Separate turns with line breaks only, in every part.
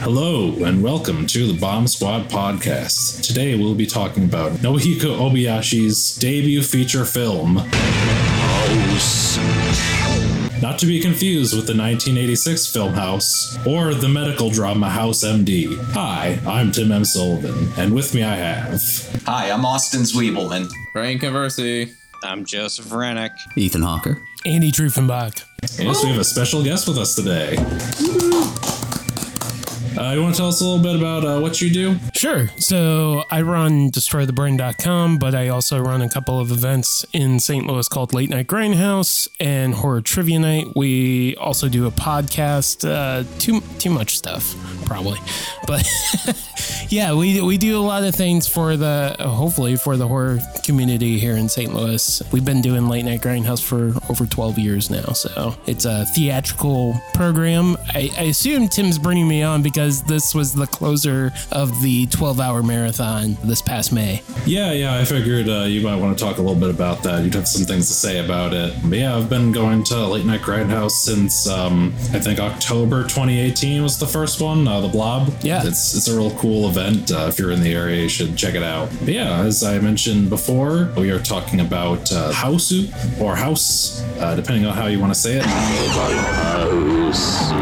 Hello, and welcome to the Bomb Squad podcast. Today we'll be talking about Nobuhiko Obayashi's debut feature film, House. Not to be confused with the 1986 film House or the medical drama House MD. Hi, I'm Tim M. Sullivan, and with me I have.
Hi, I'm Austin Zwiebelman.
Ryan Conversi.
I'm Joseph Rennick.
Ethan Hawker.
Andy Truffenbach.
Yes, we have a special guest with us today. Uh, you want to tell us a little bit about uh, what you do?
Sure. So I run destroythebrain.com, but I also run a couple of events in St. Louis called Late Night Grindhouse and Horror Trivia Night. We also do a podcast. Uh, too too much stuff, probably, but yeah, we we do a lot of things for the hopefully for the horror community here in St. Louis. We've been doing Late Night Grindhouse for over 12 years now, so it's a theatrical program. I, I assume Tim's bringing me on because this was the closer of the 12 hour marathon this past May.
Yeah, yeah, I figured uh, you might want to talk a little bit about that. You'd have some things to say about it. But yeah, I've been going to Late Night Grindhouse since um, I think October 2018 was the first one, uh, the Blob.
Yeah.
It's, it's a real cool event. Uh, if you're in the area, you should check it out. But yeah, as I mentioned before, we are talking about uh, Hausu or House, uh, depending on how you want to say it.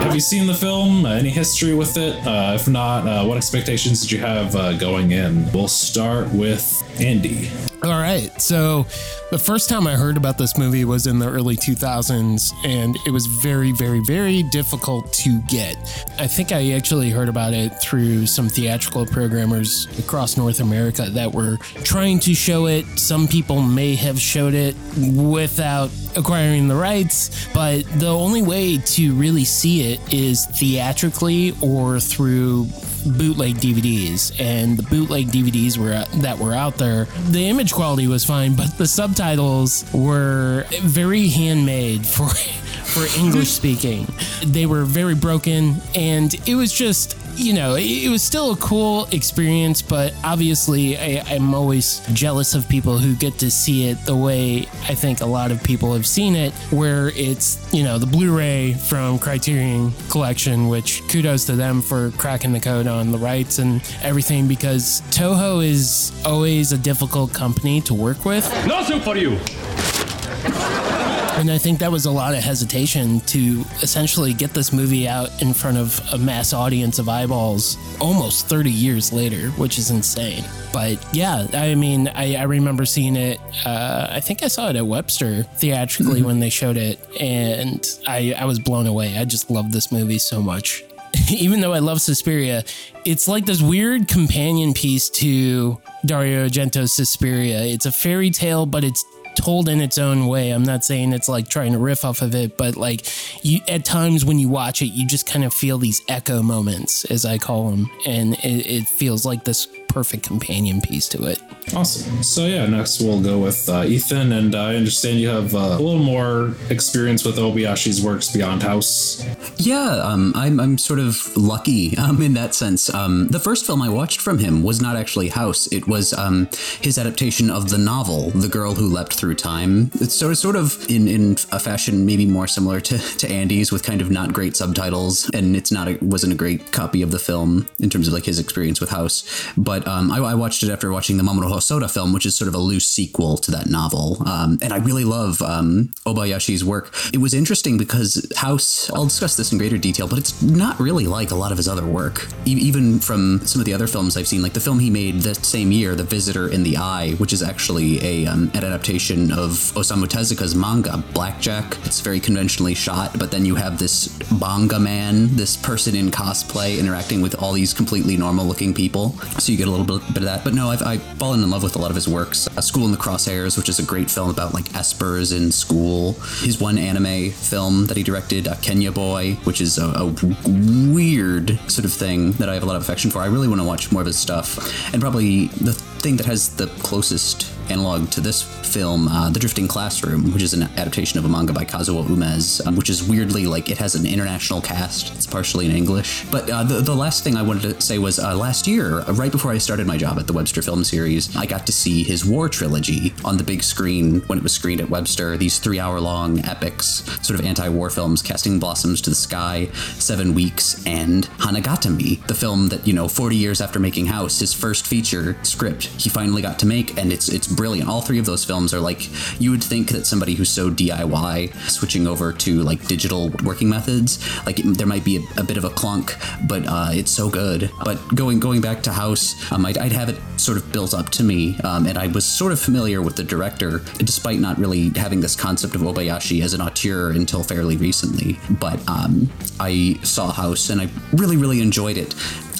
Have you seen the film? Uh, any history with it? Uh, if not, uh, what expectations did you have uh, going in? We'll start with Andy.
All right. So, the first time I heard about this movie was in the early 2000s, and it was very, very, very difficult to get. I think I actually heard about it through some theatrical programmers across North America that were trying to show it. Some people may have showed it without acquiring the rights, but the only way to really see it is theatrically or through bootleg DVDs, and the bootleg DVDs were that were out there. The image quality was fine, but the subtitles were very handmade for for English speaking. They were very broken, and it was just you know, it was still a cool experience, but obviously, I, am always jealous of people who get to see it the way I think a lot of people have seen it, where it's, you know, the Blu ray from Criterion Collection, which kudos to them for cracking the code on the rights and everything, because Toho is always a difficult company to work with.
Nothing for you!
And I think that was a lot of hesitation to essentially get this movie out in front of a mass audience of eyeballs almost 30 years later, which is insane. But yeah, I mean, I, I remember seeing it. Uh, I think I saw it at Webster theatrically when they showed it, and I, I was blown away. I just love this movie so much. Even though I love Suspiria, it's like this weird companion piece to Dario Argento's Suspiria. It's a fairy tale, but it's told in its own way. I'm not saying it's like trying to riff off of it, but like you at times when you watch it, you just kind of feel these echo moments, as I call them, and it, it feels like this perfect companion piece to it.
Awesome. So yeah, next we'll go with uh, Ethan, and uh, I understand you have uh, a little more experience with Obayashi's works beyond House.
Yeah, um, I'm I'm sort of lucky um, in that sense. Um, the first film I watched from him was not actually House; it was um, his adaptation of the novel "The Girl Who Leapt Through Time." It's sort of sort of in in a fashion maybe more similar to to Andy's, with kind of not great subtitles, and it's not a, wasn't a great copy of the film in terms of like his experience with House, but um, I, I, watched it after watching the Mamoru Hosoda film, which is sort of a loose sequel to that novel. Um, and I really love um, Obayashi's work. It was interesting because House, I'll discuss this in greater detail, but it's not really like a lot of his other work. E- even from some of the other films I've seen, like the film he made that same year, The Visitor in the Eye, which is actually a, um, an adaptation of Osamu Tezuka's manga, Blackjack. It's very conventionally shot, but then you have this banga man, this person in cosplay interacting with all these completely normal looking people. So you get a little bit, bit of that. But no, I've, I've fallen in love with a lot of his works. School in the Crosshairs, which is a great film about like espers in school. His one anime film that he directed, uh, Kenya Boy, which is a, a, weird sort of thing that I have a lot of affection for. I really want to watch more of his stuff. And probably the thing that has the closest analog to this film, uh, The Drifting Classroom, which is an adaptation of a manga by Kazuo Umezu, um, which is weirdly like it has an international cast. It's partially in English. But uh, the, the last thing I wanted to say was uh, last year, uh, right before I started my job at the Webster Film Series, I got to see his War trilogy on the big screen when it was screened at Webster. These three hour long epics, sort of anti war films, Casting Blossoms to the Sky, Seven Weeks, and Hanagatami, the film that, you know, 40 years after making House, his first feature script, he finally got to make, and it's it's brilliant. All three of those films are like you would think that somebody who's so DIY switching over to like digital working methods, like it, there might be a, a, bit of a clunk, but uh, it's so good. But going going back to House, um, I'd, I'd, have it sort of built up to me, um, and I was sort of familiar with the director, despite not really having this concept of Obayashi as an auteur until fairly recently. But um, I saw House, and I really really enjoyed it.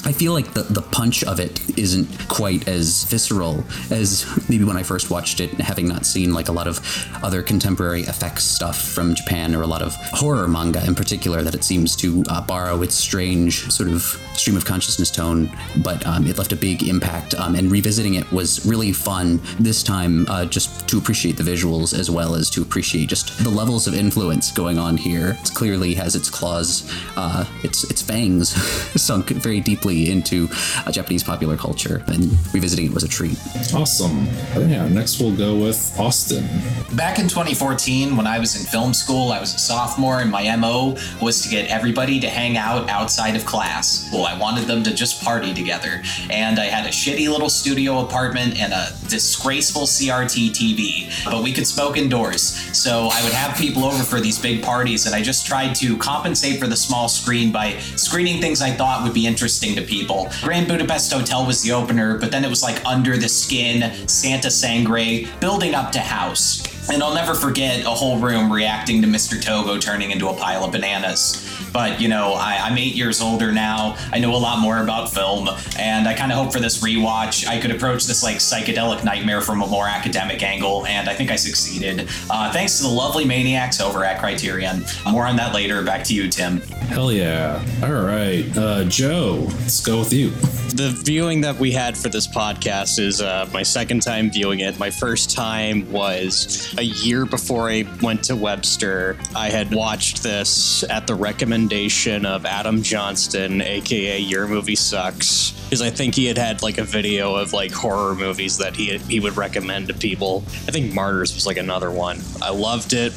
I feel like the, the punch of it isn't quite as visceral as maybe when I first watched it, having not seen like a lot of other contemporary effects stuff from Japan or a lot of horror manga in particular that it seems to uh, borrow its strange sort of stream of consciousness tone. But um, it left a big impact, um, and revisiting it was really fun this time uh, just to appreciate the visuals as well as to appreciate just the levels of influence going on here. It clearly has its claws, uh, its, its fangs sunk very deeply deeply into uh, Japanese popular culture, and revisiting it was a treat.
Awesome. Yeah, next we'll go with Austin.
Back in 2014, when I was in film school, I was a sophomore, and my MO was to get everybody to hang out outside of class. Well, I wanted them to just party together. And I had a shitty little studio apartment and a disgraceful CRT TV, but we could smoke indoors. So I would have people over for these big parties, and I just tried to compensate for the small screen by screening things I thought would be interesting to people. Grand Budapest Hotel was the opener, but then it was like Under the Skin, Santa Sangre, building up to House. And I'll never forget a whole room reacting to Mr. Togo turning into a pile of bananas. But, you know, I, am eight years older now. I know a lot more about film. And I kind of hope for this rewatch, I could approach this like psychedelic nightmare from a more academic angle. And I think I succeeded. Uh, thanks to the lovely maniacs over at Criterion. More on that later. Back to you, Tim.
Hell yeah. All right. Uh, Joe, let's go with you.
The viewing that we had for this podcast is uh, my second time viewing it. My first time was a year before I went to Webster. I had watched this at the recommendation of Adam Johnston, aka Your Movie Sucks, because I think he had had like a video of like horror movies that he he would recommend to people. I think Martyrs was like another one. I loved it.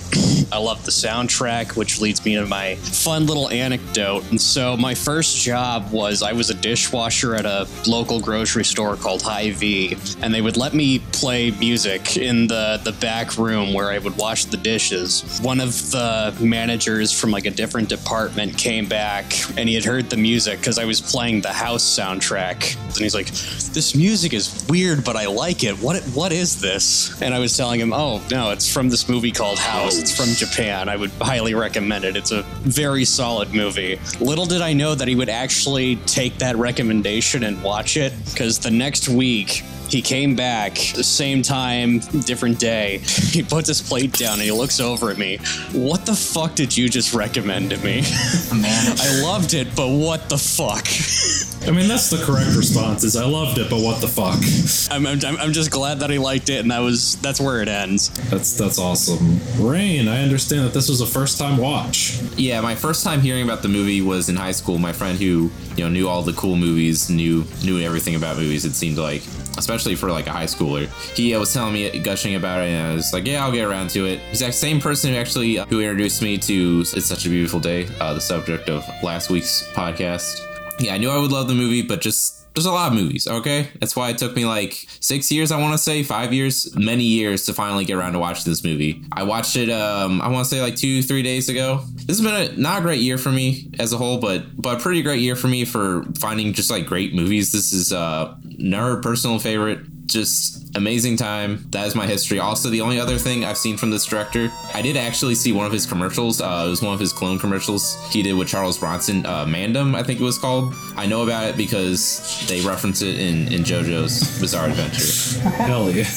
I loved the soundtrack, which leads me to my fun little anecdote. And so my first job was I was a dishwasher at a local grocery store called Hy-Vee, and they would let me play music in the the back room where I would wash the dishes. One of the managers from like a different department came back and he had heard the music because I was playing the house soundtrack. And he's like, "This music is weird, but I like it. What what is this?" And I was telling him, "Oh no, it's from this movie called House. It's from Japan. I would highly recommend it. It's a very solid movie." Little did I know that he would actually take that recommendation and watch it because the next week he came back the same time, different day. He puts his plate down and he looks over at me. What the fuck did you just recommend to me?
Man,
I loved it, but what the fuck?
I mean, that's the correct response. Is I loved it, but what the fuck?
I'm, I'm, I'm just glad that he liked it, and that was that's where it ends.
That's that's awesome. Rain, I understand that this was a first time watch.
Yeah, my first time hearing about the movie was in high school. My friend who you know knew all the cool movies, knew knew everything about movies. It seemed like, especially for like a high schooler, he was telling me gushing about it, and I was like, yeah, I'll get around to it. He's that same person who actually who introduced me to "It's Such a Beautiful Day," uh, the subject of last week's podcast yeah, I knew I would love the movie, but just there's a lot of movies, okay? That's why it took me like six years, I want to say, five years, many years to finally get around to watch this movie. I watched it, um, I want to say like two, three days ago. This has been a not a great year for me as a whole, but but a pretty great year for me for finding just like great movies. This is uh, another personal favorite just amazing time. That is my history. Also, the only other thing I've seen from this director, I did actually see one of his commercials. Uh, it was one of his clone commercials he did with Charles Bronson, uh, Mandom, I think it was called. I know about it because they reference it in, in JoJo's Bizarre Adventure.
Hell yeah.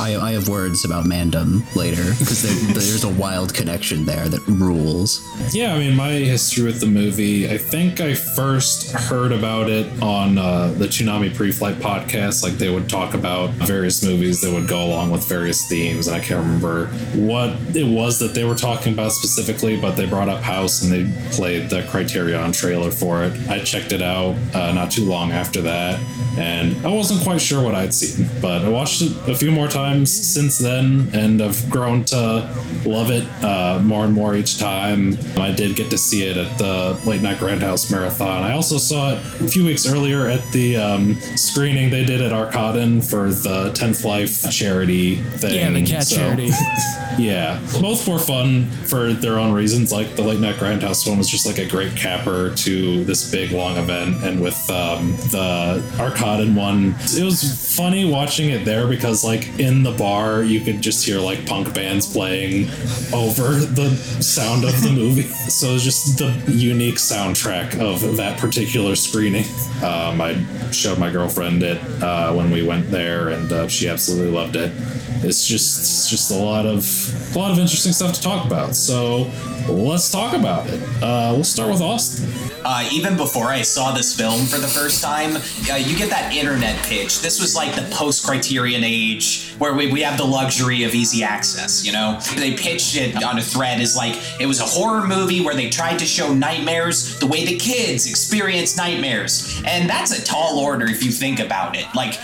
I, I have words about Mandom later because there, there's a wild connection there that rules.
Yeah, I mean, my history with the movie, I think I first heard about it on uh, the Toonami Pre Flight podcast. Like, they would talk about various movies that would go along with various themes. And I can't remember what it was that they were talking about specifically, but they brought up House and they played the Criterion trailer for it. I checked it out uh, not too long after that, and I wasn't quite sure what I'd seen, but I watched it a few more times since then, and I've grown to love it uh, more and more each time. I did get to see it at the Late Night Grindhouse Marathon. I also saw it a few weeks earlier at the um, screening they did at Arcadon for the 10th Life charity thing.
Yeah, the cat
So-
charity.
yeah, both were fun for their own reasons. Like the Late Night Grindhouse one was just like a great capper to this big long event, and with um, the Arcadon one, it was funny watching it there because like in the bar you could just hear like punk bands playing over the sound of the movie. so it was just the unique soundtrack of that particular screening. Um, I showed my girlfriend it uh, when we went there, and uh, she absolutely loved it it's just it's just a lot of a lot of interesting stuff to talk about. So let's talk about it. Uh, we'll start with Austin.
Uh, even before I saw this film for the first time, uh, you get that internet pitch. This was like the post Criterion age where we, we have the luxury of easy access, you know? They pitched it on a thread as like it was a horror movie where they tried to show nightmares the way the kids experience nightmares. And that's a tall order if you think about it. Like,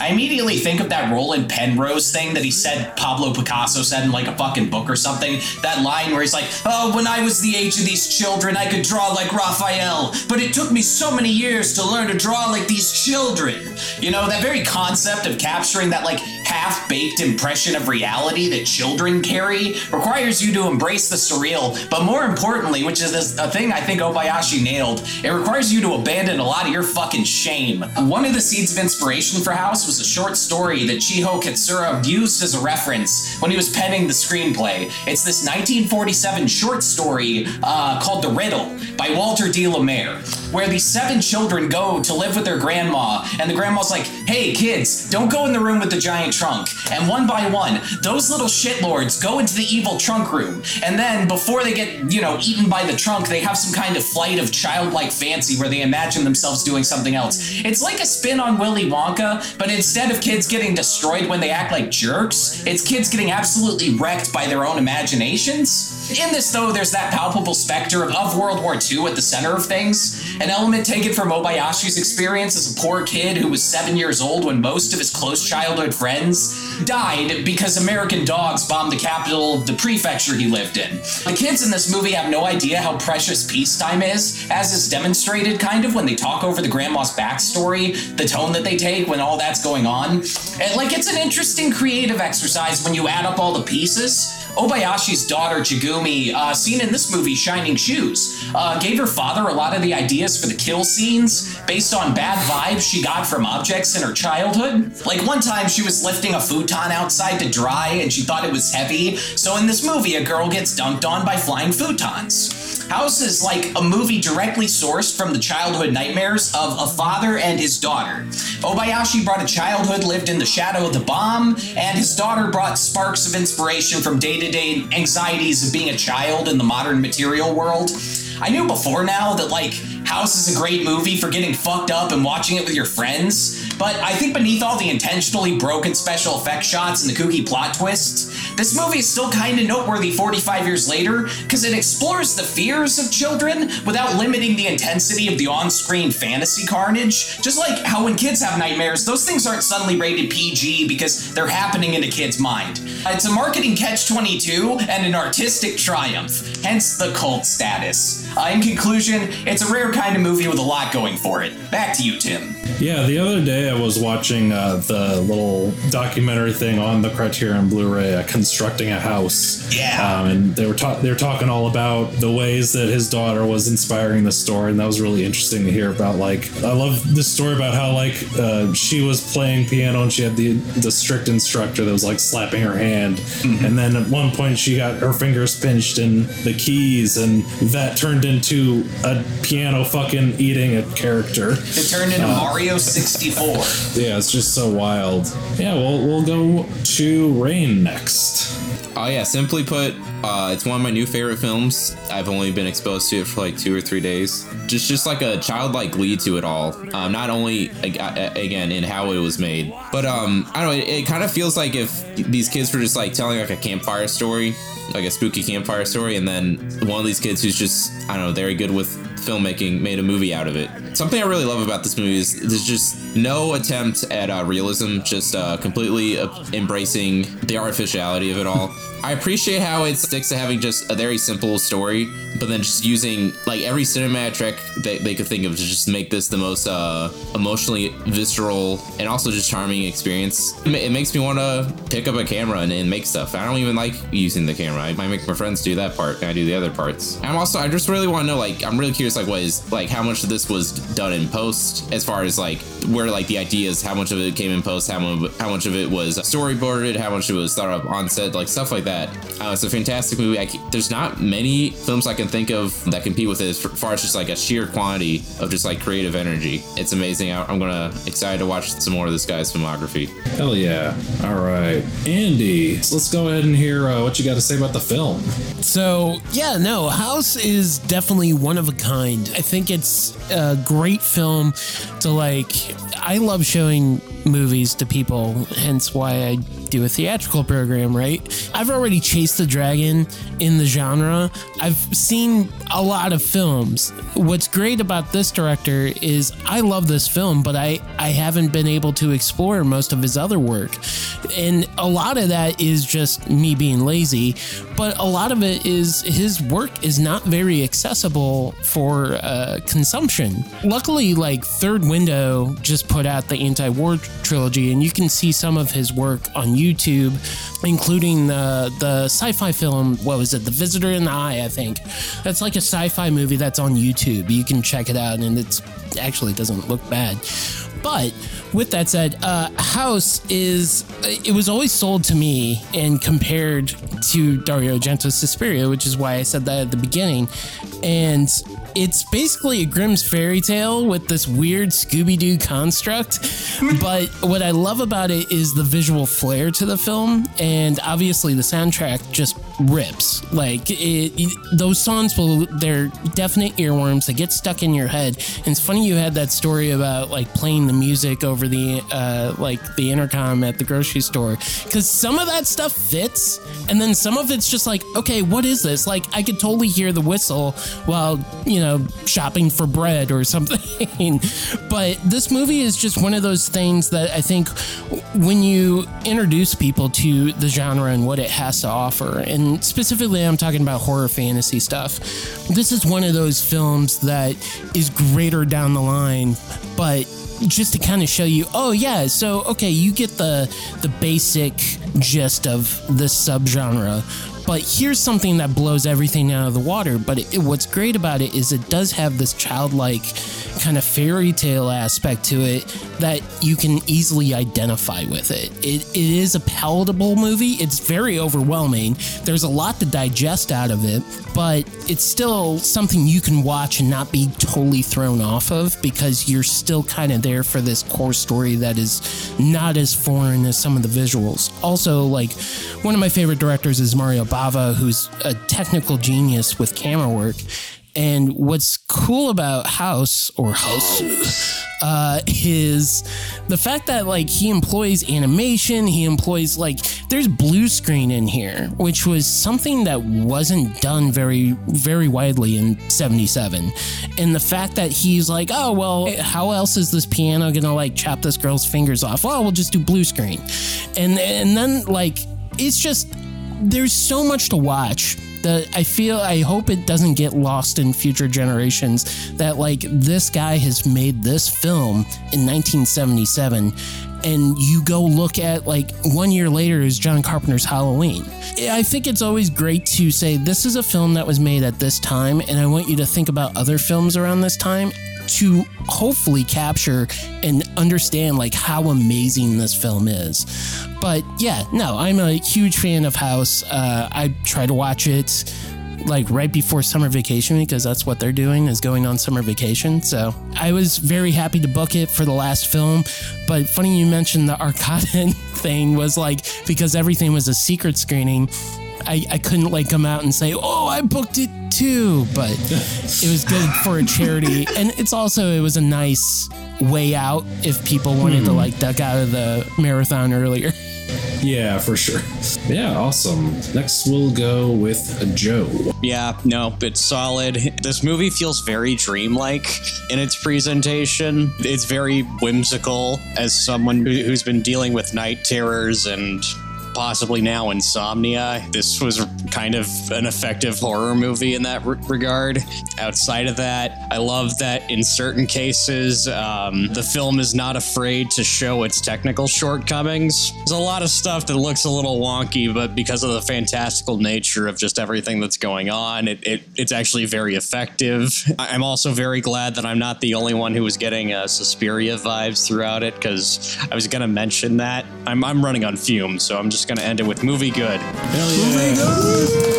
I immediately think of that Roland Penrose thing that he said Pablo Picasso said in like a fucking book or something. That line where he's like, Oh, when I was the age of these children, I could draw like Raphael, but it took me so many years to learn to draw like these children. You know, that very concept of capturing that like half baked impression of reality that children carry requires you to embrace the surreal, but more importantly, which is a thing I think Obayashi nailed, it requires you to abandon a lot of your fucking shame. One of the seeds of inspiration for House was a short story that Chiho Katsura used as a reference when he was penning the screenplay. It's this 1947 short story uh, called The Riddle by Walter de la Mare, where these seven children go to live with their grandma, and the grandma's like, hey, kids, don't go in the room with the giant trunk. And one by one, those little shitlords go into the evil trunk room, and then before they get, you know, eaten by the trunk, they have some kind of flight of childlike fancy where they imagine themselves doing something else. It's like a spin on Willy Wonka, but instead of kids getting destroyed when they act like jerks, it's kids getting absolutely wrecked by their own imaginations. In this, though, there's that palpable specter of, World War II at the center of things, an element taken from Obayashi's experience as a poor kid who was seven years old when most of his close childhood friends died because American dogs bombed the capital of the prefecture he lived in. The kids in this movie have no idea how precious peacetime is, as is demonstrated kind of when they talk over the grandma's backstory, the tone that they take when all that's going on. And, like, it's an interesting creative exercise when you add up all the pieces. Obayashi's daughter, Chigumi, uh, seen in this movie, Shining Shoes, uh, gave her father a lot of the ideas for the kill scenes based on bad vibes she got from objects in her childhood. Like one time, she was lifting a futon outside to dry and she thought it was heavy, so in this movie, a girl gets dunked on by flying futons. House is like a movie directly sourced from the childhood nightmares of a father and his daughter. Obayashi brought a childhood lived in the shadow of the bomb, and his daughter brought sparks of inspiration from day to day anxieties of being a child in the modern material world. I knew before now that, like, House is a great movie for getting fucked up and watching it with your friends, but I think beneath all the intentionally broken special effect shots and the kooky plot twists, this movie is still kind of noteworthy 45 years later because it explores the fears of children without limiting the intensity of the on screen fantasy carnage. Just like how when kids have nightmares, those things aren't suddenly rated PG because they're happening in a kid's mind. It's a marketing catch 22 and an artistic triumph, hence the cult status. Uh, in conclusion, it's a rare kind of movie with a lot going for it. Back to you, Tim.
Yeah, the other day I was watching uh, the little documentary thing on the Criterion Blu-ray, uh, constructing a house.
Yeah.
um, and they were ta- they were talking all about the ways that his daughter was inspiring the story, and that was really interesting to hear about. Like, I love this story about how like uh, she was playing piano and she had the the strict instructor that was like slapping her hand, and then at one point she got her fingers pinched in the keys, and that turned into a piano fucking eating a character.
It turned into Mario 64.
Yeah, it's just so wild. Yeah, we'll we'll go to Rain next.
Oh yeah, simply put, uh, it's one of my new favorite films. I've only been exposed to it for like two or three days. Just, just like a childlike glee to it all. Um, not only again in how it was made, but um, I don't know. It, it kind of feels like if these kids were just like telling like a campfire story, like a spooky campfire story, and then one of these kids who's just I don't know very good with filmmaking made a movie out of it. Something I really love about this movie is there's just no attempt at uh, realism, just uh, completely uh, embracing the artificiality of it all. I appreciate how it sticks to having just a very simple story, but then just using like every cinematic trick that they could think of to just make this the most uh, emotionally visceral and also just charming experience. It, makes me want to pick up a camera and, and make stuff. I don't even like using the camera. I might make my friends do that part, and I do the other parts. I'm also I just really want to know like I'm really curious like what is like how much of this was done in post as far as like where like the ideas, how much of it came in post, how much how much of it was storyboarded, how much of it was thought up on set, like stuff like that. Uh, it's a fantastic movie. I, there's not many films I can think of that compete with it as far as just like a sheer quantity of just like creative energy. It's amazing. I, I'm gonna excited to watch some more of this guy's filmography.
Hell yeah! All right, Andy. So let's go ahead and hear uh, what you got to say about the film.
So, yeah, no, House is definitely one of a kind. I think it's a great film to like. I love showing movies to people, hence why I do a theatrical program, right? I've already chased the dragon in the genre. I've seen a lot of films. What's great about this director is I love this film, but I, I haven't been able to explore most of his other work. And a lot of that is just me being lazy, but a lot of it is his work is not very accessible for uh, consumption. Luckily, like Third Window just put out the anti war trilogy, and you can see some of his work on YouTube, including the, the sci fi film, what was it, The Visitor in the Eye, I think. That's like a sci fi movie that's on YouTube. You can check it out, and it's actually doesn't look bad. But with that said, uh, House is it was always sold to me and compared to Dario Argento's Suspiria, which is why I said that at the beginning. And it's basically a Grimm's fairy tale with this weird Scooby Doo construct. but what I love about it is the visual flair to the film, and obviously the soundtrack just rips. Like it, it- those songs will they're definite earworms. They get stuck in your head. And it's funny you had that story about like playing the music over the uh, like the intercom at the grocery store because some of that stuff fits, and then some of it's just like, okay, what is this? Like I could totally hear the whistle while you know shopping for bread or something. but this movie is just one of those things that I think when you introduce people to the genre and what it has to offer, and specifically I'm talking about horror fantasy stuff, this is one of those films that is greater down the line, but just to kind of show you, oh yeah, so okay, you get the the basic gist of this subgenre. But here's something that blows everything out of the water. But it, what's great about it is it does have this childlike kind of fairy tale aspect to it that you can easily identify with it. It, it is a palatable movie. It's very overwhelming. There's a lot to digest out of it, but it's still something you can watch and not be totally thrown off of because you're still kind of there for this core story that is not as foreign as some of the visuals. Also, like one of my favorite directors is Mario Bava, who's a technical genius with camera work. And what's cool about House or House uh, is the fact that like he employs animation, he employs like there's blue screen in here, which was something that wasn't done very very widely in 77. And the fact that he's like, "Oh, well, how else is this piano to like chop this girl's fingers off?" Well, we'll just do blue screen. And and then like it's just there's so much to watch that I feel I hope it doesn't get lost in future generations that like this guy has made this film in 1977 and you go look at like one year later is John Carpenter's Halloween. I think it's always great to say this is a film that was made at this time and I want you to think about other films around this time to hopefully capture and understand like how amazing this film is. But yeah, no, I'm a huge fan of House. Uh, I try to watch it like right before summer vacation because that's what they're doing is going on summer vacation. So I was very happy to book it for the last film. But funny you mentioned the Arcade thing was like because everything was a secret screening. I, I couldn't like come out and say, oh, I booked it too, but it was good for a charity. And it's also, it was a nice way out if people wanted to hmm. like duck out of the marathon earlier.
Yeah, for sure. Yeah, awesome. Next, we'll go with Joe.
Yeah, no, it's solid. This movie feels very dreamlike in its presentation. It's very whimsical as someone who- who's been dealing with night terrors and possibly now insomnia. This was kind of an effective horror movie in that re- regard. Outside of that, I love that in certain cases, um, the film is not afraid to show its technical shortcomings. There's a lot of stuff that looks a little wonky, but because of the fantastical nature of just everything that's going on, it, it it's actually very effective. I- I'm also very glad that I'm not the only one who was getting uh, Suspiria vibes throughout it because I was going to mention that. I'm, I'm running on fumes, so I'm just going to end it with movie good.
Hell yeah.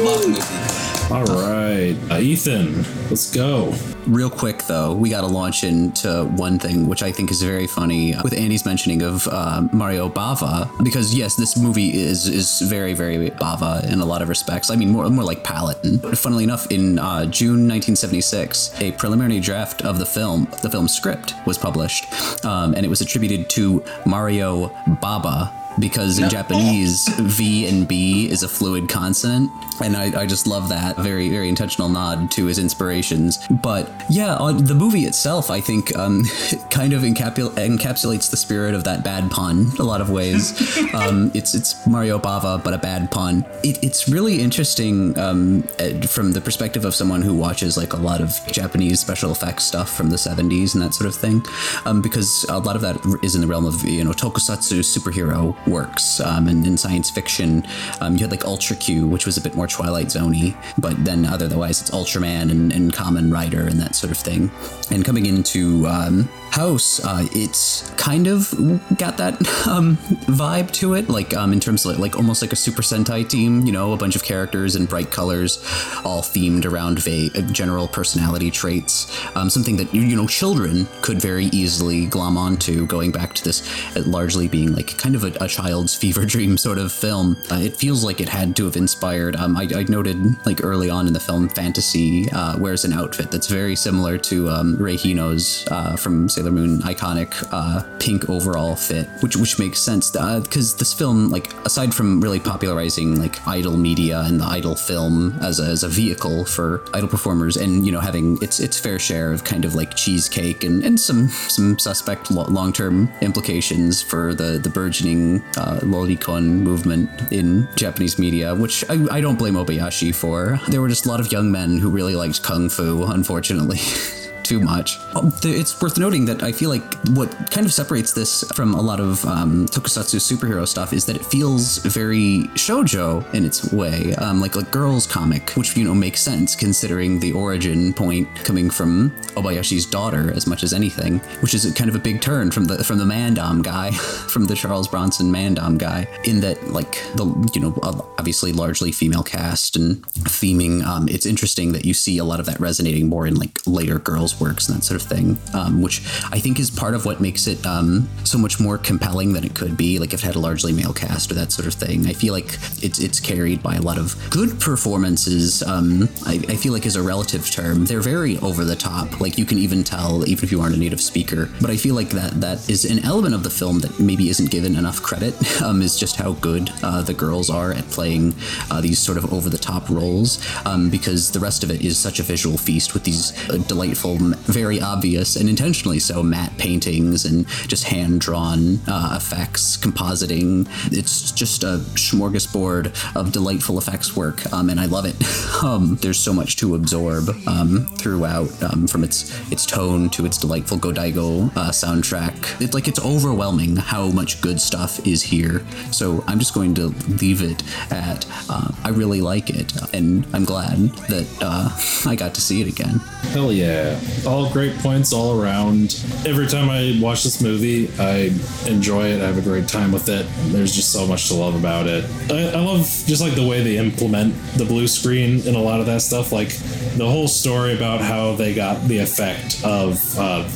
Love movie.
All right. Uh, Ethan, let's go.
Real quick though, we got to launch into one thing which I think is very funny with Andy's mentioning of uh, Mario Bava because yes, this movie is is very very Bava in a lot of respects. I mean more more like palette. And funnily enough, in uh, June 1976, a preliminary draft of the film, the film script, was published, um, and it was attributed to Mario Baba because in Japanese, V and B is a fluid consonant. And I, I just love that. Very, very intentional nod to his inspirations. But yeah, uh, the movie itself, I think, um, kind of encapul- encapsulates the spirit of that bad pun a lot of ways. um, it's it's Mario Bava, but a bad pun. It, it's really interesting um, uh, from the perspective of someone who watches like a lot of Japanese special effects stuff from the 70s and that sort of thing, um, because a lot of that is in the realm of you know tokusatsu superhero works um, and in science fiction. Um, you had like Ultra Q, which was a bit more Twilight Zoney, but then otherwise it's Ultraman and, and Kamen Rider and that sort of thing. And coming into um, House, uh, it's kind of got that um, vibe to it, like um, in terms of like almost like a Super Sentai team. You know, a bunch of characters in bright colors, all themed around va- uh, general personality traits. Um, something that you know children could very easily glom onto. Going back to this, uh, largely being like kind of a, a child's fever dream sort of film. Uh, it feels like it had to have inspired. Um, I, I noted like early on in the film, Fantasy uh, wears an outfit that's very similar to um, Rei Hino's uh, from Sailor Moon iconic uh, pink overall fit, which which makes sense because this film, like aside from really popularizing like idol media and the idol film as a, as a vehicle for idol performers, and you know having its its fair share of kind of like cheesecake and, and some some suspect long term implications for the the burgeoning uh, lolicon movement in Japanese media, which I, I don't blame Obayashi for. There were just a lot of young men who really liked kung fu, unfortunately. too much. It's worth noting that I feel like what kind of separates this from a lot of um, tokusatsu superhero stuff is that it feels very shojo in its way, um, like a girls' comic, which you know makes sense considering the origin point coming from Obayashi's daughter as much as anything, which is kind of a big turn from the from the Mandom guy, from the Charles Bronson Mandom guy, in that like the you know obviously largely female cast and theming. Um, it's interesting that you see a lot of that resonating more in like later girls' works and that sort of thing, um, which I think is part of what makes it um, so much more compelling than it could be. Like if it had a largely male cast or that sort of thing, I feel like it's it's carried by a lot of good performances. Um, I, I feel like is a relative term. They're very over the top. Like you can even tell, even if you aren't a native speaker. But I feel like that that is an element of the film that maybe isn't given enough credit. Um, is just how good uh, the girls are at playing uh, these sort of over the top roles. Um, because the rest of it is such a visual feast with these uh, delightful, very obvious and intentionally so matte paintings and just hand drawn uh, effects, compositing. It's just a smorgasbord of delightful effects work, um, and I love it. um, there's so much to absorb um, throughout, um, from its its tone to its delightful Godiego uh, soundtrack. It's like it's overwhelming how much good stuff is here. So I'm just going to leave it at uh, I really like it, and I'm glad that uh, I got to see it again.
Hell yeah. All great points all around. Every time I watch this movie, I enjoy it. I have a great time with it. There's just so much to love about it. I, I love just like the way they implement the blue screen and a lot of that stuff. Like the whole story about how they got the effect of uh,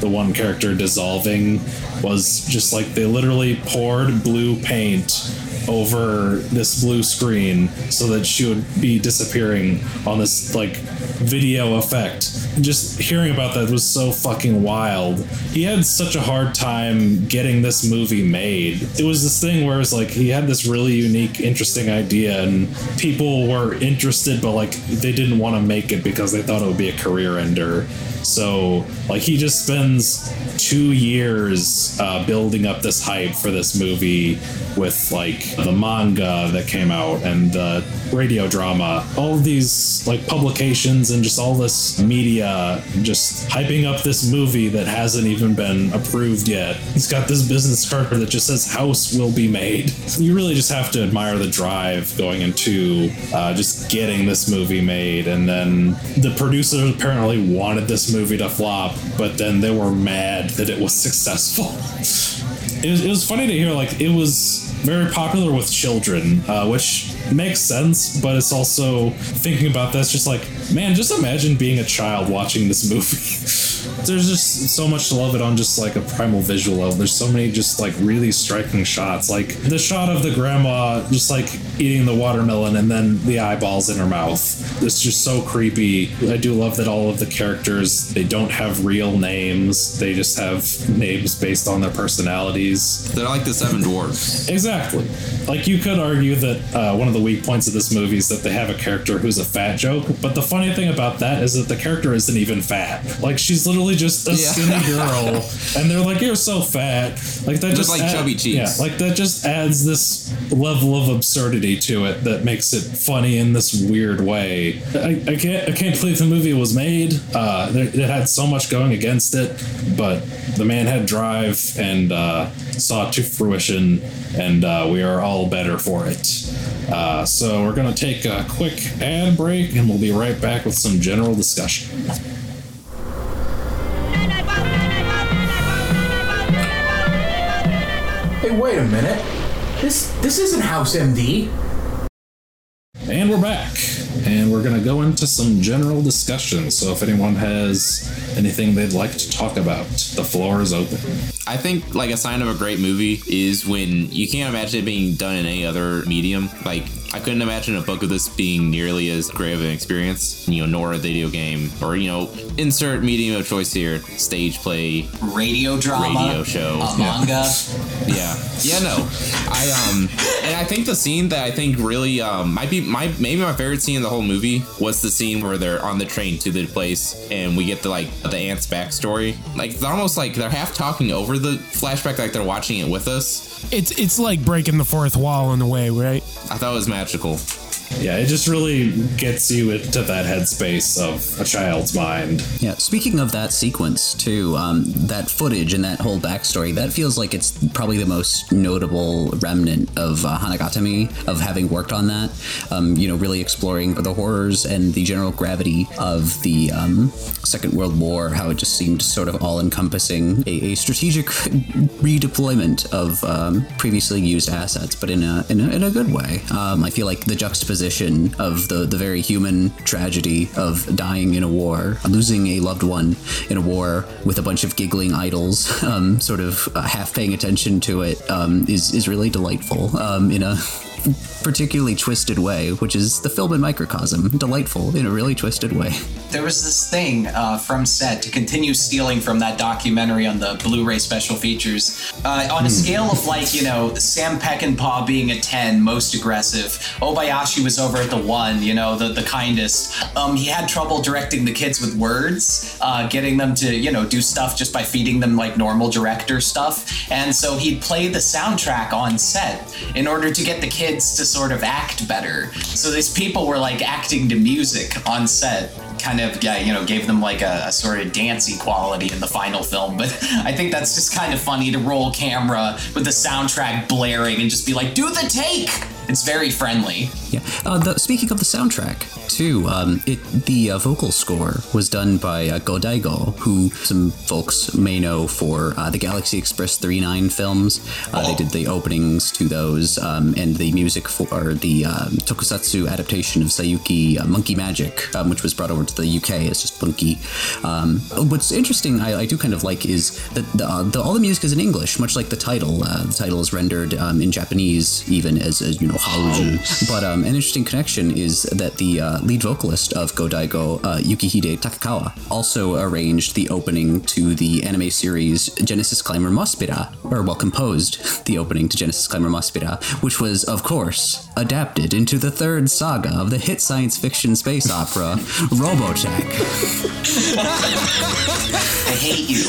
the one character dissolving was just like they literally poured blue paint over this blue screen so that she would be disappearing on this like video effect. Just hearing about that was so fucking wild. He had such a hard time getting this movie made. It was this thing where it's like he had this really unique, interesting idea, and people were interested, but like they didn't want to make it because they thought it would be a career ender. So, like, he just spends two years uh, building up this hype for this movie with, like, the manga that came out and the radio drama. All these, like, publications and just all this media just hyping up this movie that hasn't even been approved yet. He's got this business card that just says house will be made. You really just have to admire the drive going into uh, just getting this movie made. And then the producers apparently wanted this movie to flop, but then they were mad that it was successful. It was, it was funny to hear, like, it was very popular with children, uh, which makes sense, but it's also thinking about this, just like, man, just imagine being a child watching this movie. There's just so much to love it on just like a primal visual level. There's so many just like really striking shots. Like the shot of the grandma just like eating the watermelon and then the eyeballs in her mouth. It's just so creepy. I do love that all of the characters they don't have real names. They just have names based on their personalities.
They're like the Seven Dwarfs.
Exactly. Like you could argue that uh, one of the weak points of this movie is that they have a character who's a fat joke, but the funny thing about that is that the character isn't even fat. Like she's literally just a
Yeah.
skinny girl, and they're like, "You're so fat." Like that just
like
add-
chubby cheeks.
Yeah, like that just adds this level of absurdity to it that makes it funny in this weird way. I, I can't I can't believe the movie was made. Uh, there- it had so much going against it, but the man had drive and uh, saw it to fruition, and uh, we are all better for it. Uh, so we're gonna take a quick ad break, and we'll be right back with some general discussion.
Hey, wait a minute. This this isn't House MD.
And we're back. And we're going to go into some general discussion. So if anyone has anything they'd like to talk about, the floor is open.
I think like a sign of a great movie is when you can't imagine it being done in any other medium. Like I couldn't imagine a book of this being nearly as great of an experience. You know, nor a video game or you know, insert medium of choice here: stage play.
Radio drama,
Radio show.
a manga.
Yeah, yeah, no. I um, and I think the scene that I think really um might be my maybe my favorite scene in the whole movie was the scene where they're on the train to the place and we get the like the aunt's backstory. Like it's almost like they're half talking over the flashback, like they're watching it with us.
It's it's like breaking the fourth wall in a way, right?
I thought it was magical.
Yeah, it just really gets you into that headspace of a child's mind.
Yeah, speaking of that sequence too, um, that footage and that whole backstory, that feels like it's probably the most notable remnant of uh, Hanagatami, of having worked on that. Um, you know, really exploring the horrors and the general gravity of the um, Second World War, how it just seemed sort of all encompassing, a, a strategic redeployment of um, previously used assets, but in a, in a, in a good way. Um, I feel like the juxtaposition of the, the very human tragedy of dying in a war, losing a loved one in a war with a bunch of giggling idols, um, sort of uh, half paying attention to it, um, is is really delightful um, in a particularly twisted way, which is the film in microcosm. Delightful in a really twisted way.
There was this thing uh, from set to continue stealing from that documentary on the Blu-ray special features. Uh, on a scale of like you know Sam Peckinpah being a ten, most aggressive. Obayashi was over at the one, you know the the kindest. Um, he had trouble directing the kids with words, uh, getting them to you know do stuff just by feeding them like normal director stuff. And so he'd play the soundtrack on set in order to get the kids to sort of act better. So these people were like acting to music on set kind of yeah you know gave them like a, a sort of dancey quality in the final film but i think that's just kind of funny to roll camera with the soundtrack blaring and just be like do the take it's very friendly
Yeah. Uh, the, speaking of the soundtrack, too. Um, it the uh, vocal score was done by uh, Godiego, who some folks may know for uh, the Galaxy Express 39 films. Uh, They did the openings to those um, and the music for the um, tokusatsu adaptation of Saiyuki uh, Monkey Magic, um, which was brought over to the UK as just Monkey. Um, what's interesting, I, I do kind of like, is that the, uh, the, all the music is in English, much like the title. Uh, the title is rendered um, in Japanese, even as, as you know, Haruju. But um, an interesting connection is that the uh, lead vocalist of Godiego, uh, Yukihide Takekawa, also arranged the opening to the anime series Genesis Climber Mospeada, or well, composed the opening to Genesis Climber Mospeada, which was, of course, adapted into the third saga of the hit science fiction space opera Robotech.
I hate you.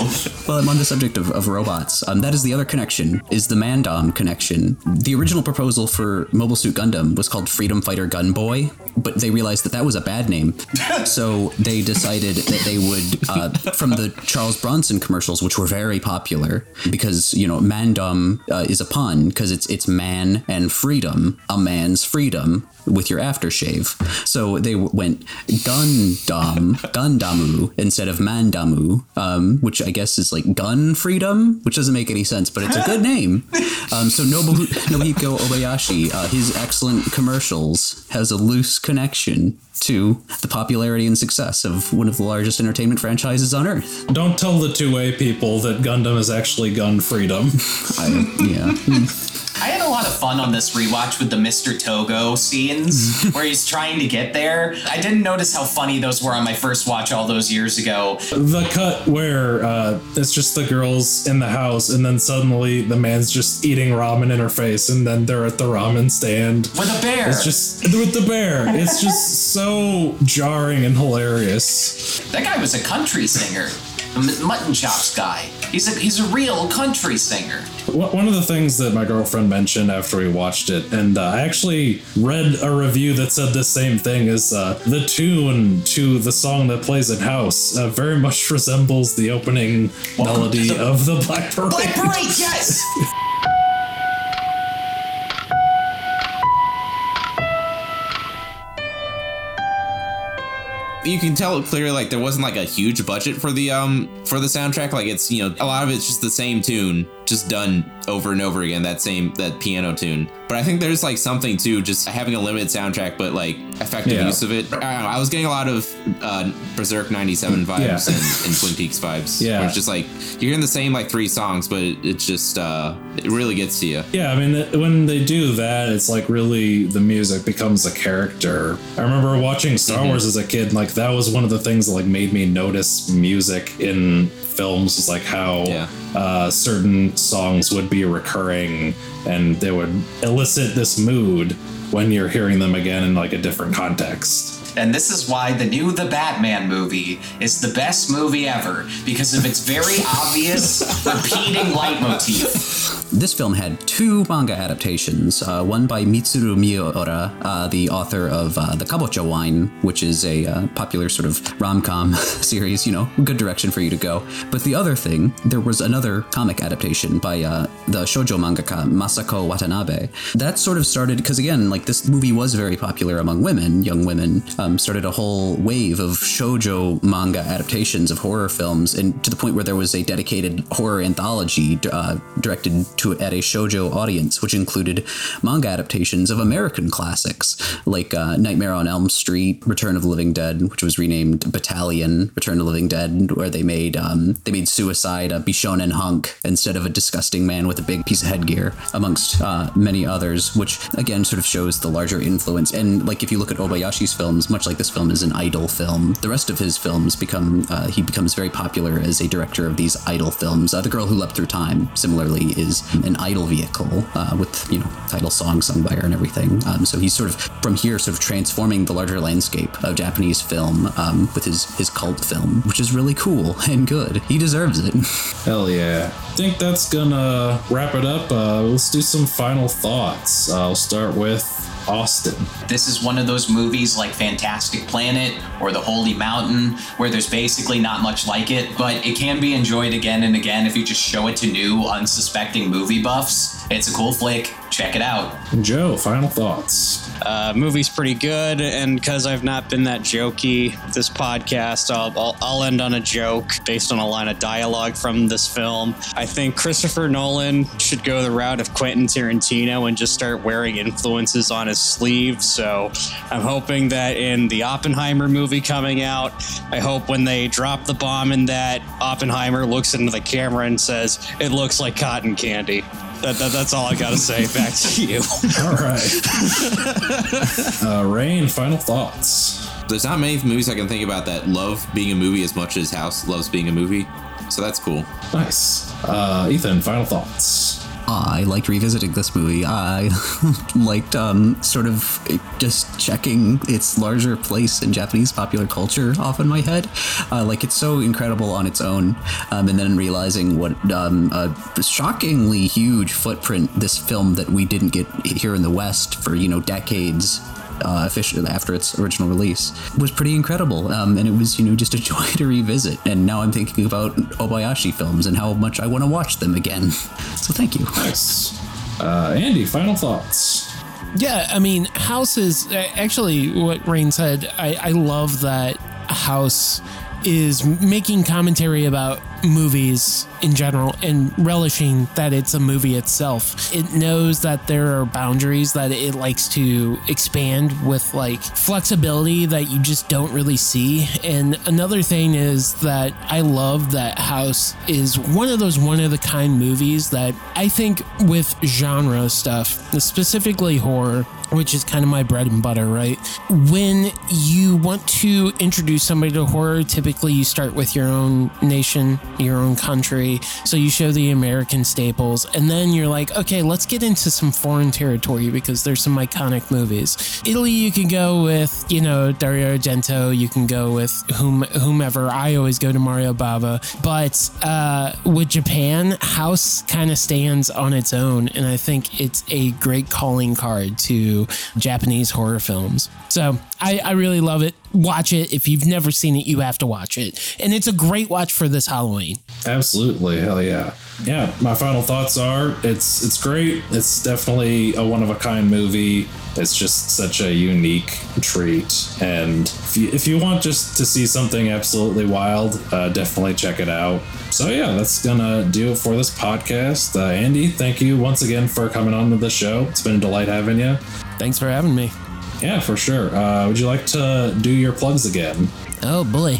Well, I'm on the subject of, of robots. Um, that is the other connection, is the Mandom connection. The original proposal for Mobile Suit Gundam was called Freedom Fighter Gunboy, but they realized that that was a bad name. so they decided that they would, uh, from the Charles Bronson commercials, which were very popular, because, you know, Mandom uh, is a pun, because it's, it's man and freedom, a man's freedom with your aftershave. So they w- went Gundam, Gundamu instead of Mandamu, um, which I guess is like gun freedom, which doesn't make any sense, but it's a good name. Um, so Nobu- Nobuhiko Obayashi, uh, his excellent commercials has a loose connection to the popularity and success of one of the largest entertainment franchises on earth.
Don't tell the two A people that Gundam is actually gun freedom.
I, yeah.
I had a lot of fun on this rewatch with the Mr. Togo scenes where he's trying to get there. I didn't notice how funny those were on my first watch all those years ago.
the cut where uh, it's just the girls in the house, and then suddenly the man's just eating ramen in her face, and then they're at the ramen stand.
With a bear.
It's just with the bear. It's just so jarring and hilarious.
That guy was a country singer. Mutton chops guy. He's a he's a real country singer.
One of the things that my girlfriend mentioned after we watched it, and uh, I actually read a review that said the same thing, is uh, the tune to the song that plays in House uh, very much resembles the opening melody of the Black Parade.
Black Parade, yes.
you can tell clearly like there wasn't like a huge budget for the um for the soundtrack. Like it's you know a lot of it's just the same tune just done over and over again that same that piano tune but i think there's like something too just having a limited soundtrack but like effective
Yeah.
use of it i don't know i was getting a lot of uh berserk 97 vibes
Yeah.
and, and twin peaks vibes
Yeah.
it's just like you're hearing the same like three songs but it, it's just uh it really gets to you
Yeah, I mean, when they do that, it's like really the music becomes a character. I remember watching Star Wars as a kid, like that was one of the things that like made me notice music in films was like how
Yeah.
uh, certain songs would be recurring and they would elicit this mood when you're hearing them again in like a different context.
And this is why the new The Batman movie is the best movie ever because of its very obvious repeating leitmotif.
This film had two manga adaptations, uh, one by Mitsuru Miura, uh, the author of uh, The Kabocha Wine, which is a uh, popular sort of rom com series, you know, good direction for you to go. But the other thing, there was another comic adaptation by uh, the shoujo mangaka Masako Watanabe. That sort of started, because again, like this movie was very popular among women, young women, um, started a whole wave of shoujo manga adaptations of horror films, and to the point where there was a dedicated horror anthology uh, directed to at a shoujo audience, which included manga adaptations of American classics like uh, Nightmare on Elm Street, Return of the Living Dead, which was renamed Battalion, Return of the Living Dead, where they made um, they made Suicide a Bishonen hunk instead of a disgusting man with a big piece of headgear, amongst uh, many others, which again sort of shows the larger influence. And like if you look at Obayashi's films, much like this film is an idol film, the rest of his films become uh, he becomes very popular as a director of these idol films. Uh, the Girl Who Leapt Through Time, similarly, is an idol vehicle uh, with you know title song sung by her and everything. Um, so he's sort of from here sort of transforming the larger landscape of Japanese film um, with his his cult film, which is really cool and good. He deserves it.
Hell yeah. I think that's gonna wrap it up. Uh, let's do some final thoughts. I'll start with Austin.
This is one of those movies like Fantastic Planet or The Holy Mountain where there's basically not much like it, but it can be enjoyed again and again if you just show it to new, unsuspecting movie buffs. It's a cool flick. Check it out.
Joe, final thoughts.
Uh, movie's pretty good, and because I've not been that jokey this podcast, I'll, I'll, I'll end on a joke based on a line of dialogue from this film. I think Christopher Nolan should go the route of Quentin Tarantino and just start wearing influences on his sleeve. So I'm hoping that in the Oppenheimer movie coming out, I hope when they drop the bomb in that, Oppenheimer looks into the camera and says, It looks like cotton candy. That, that, that's all I got to say. Back to you.
All right. uh, Rain, final thoughts.
There's not many movies I can think about that love being a movie as much as House loves being a movie. So that's cool.
Nice. Uh, Ethan, final thoughts.
I liked revisiting this movie. I liked um, sort of just checking its larger place in Japanese popular culture off in my head. Uh, like it's so incredible on its own, um, and then realizing what um, a shockingly huge footprint this film that we didn't get here in the West for you know decades uh, officially after its original release was pretty incredible. Um, and it was, you know, just a joy to revisit. And now I'm thinking about Obayashi films and how much I want to watch them again. So thank you.
Nice. Uh, Andy, final thoughts.
Yeah, I mean, House is actually what Rain said. I, I love that House is making commentary about movies in general and relishing that it's a movie itself. It knows that there are boundaries that it likes to expand with like flexibility that you just don't really see. And another thing is that I love that House is one of those one of the kind movies that I think with genre stuff, specifically horror, which is kind of my bread and butter, right? When you want to introduce somebody to horror, typically you start with your own nation, your own country. So you show the American staples, and then you're like, okay, let's get into some foreign territory because there's some iconic movies. Italy, you can go with, you know, Dario Argento, you can go with whom, whomever. I always go to Mario Bava. But uh, with Japan, House kind of stands on its own, and I think it's a great calling card to Japanese horror films. So I, I really love it. Watch it. If you've never seen it, you have to watch it. And it's a great watch for this Halloween.
Absolutely, hell yeah, yeah. My final thoughts are: it's it's great. It's definitely a one of a kind movie. It's just such a unique treat, and if you, if you want just to see something absolutely wild, uh, definitely check it out. So yeah, that's gonna do it for this podcast. Uh, Andy, thank you once again for coming on to the show. It's been a delight having you.
Thanks for having me.
Yeah, for sure. Uh, would you like to do your plugs again?
Oh boy.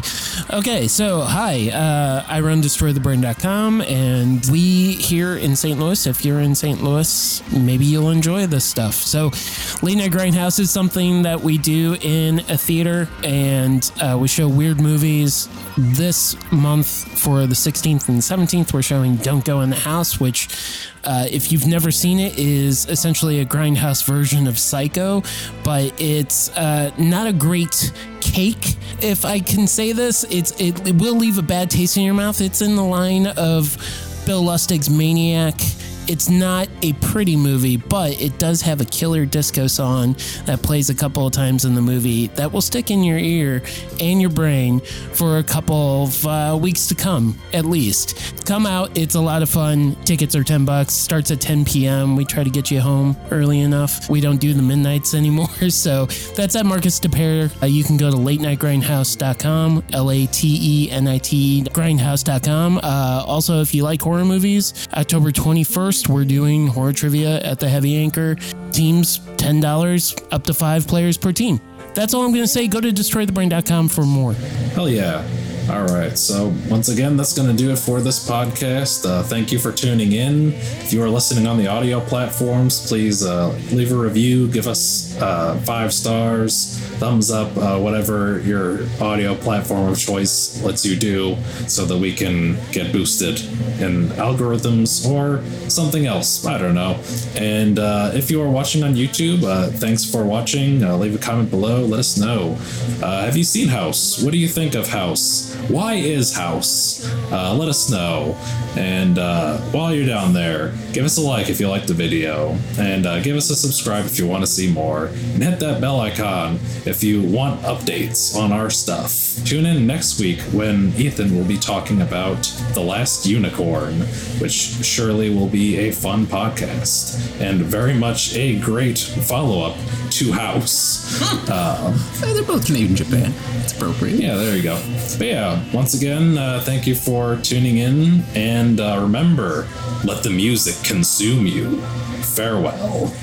Okay, so hi, uh, I run destroythebrain.com, and we here in St. Louis, if you're in St. Louis, maybe you'll enjoy this stuff. So, Night Grindhouse is something that we do in a theater, and uh, we show weird movies. This month, for the 16th and 17th, we're showing Don't Go in the House, which uh, if you've never seen it, is essentially a grindhouse version of Psycho, but it's uh, not a great cake, if I can say this. It's it, it will leave a bad taste in your mouth. It's in the line of Bill Lustig's Maniac. It's not a pretty movie, but it does have a killer disco song that plays a couple of times in the movie that will stick in your ear and your brain for a couple of uh, weeks to come, at least. Come out, it's a lot of fun. Tickets are 10 bucks, starts at 10 p.m. We try to get you home early enough. We don't do the midnights anymore, so that's at Marcus Des Peres. Uh, you can go to latenightgrindhouse.com, L A T E N I T grindhouse.com. Uh, also, if you like horror movies, October 21st, we're doing horror trivia at the Heavy Anchor. Teams $10, up to five players per team. That's all I'm going to say. Go to destroythebrain.com for more.
Hell yeah. All right. So, once again, that's going to do it for this podcast. Uh, thank you for tuning in. If you are listening on the audio platforms, please uh, leave a review, give us uh, five stars, thumbs up, uh, whatever your audio platform of choice lets you do, so that we can get boosted in algorithms or something else. I don't know. And uh, if you are watching on YouTube, uh, thanks for watching. leave a comment below. Let us know. have you seen House? What do you think of House? Why is House? Uh, let us know. And uh, while you're down there, give us a like if you like the video, and uh, give us a subscribe if you want to see more. And hit that bell icon if you want updates on our stuff. Tune in next week when Ethan will be talking about The Last Unicorn, which surely will be a fun podcast and very much a great follow up to House.
Uh, they're both made in Japan. It's appropriate.
Yeah, there you go. But yeah, once again, uh, thank you for tuning in. And uh, remember, let the music consume you. Farewell.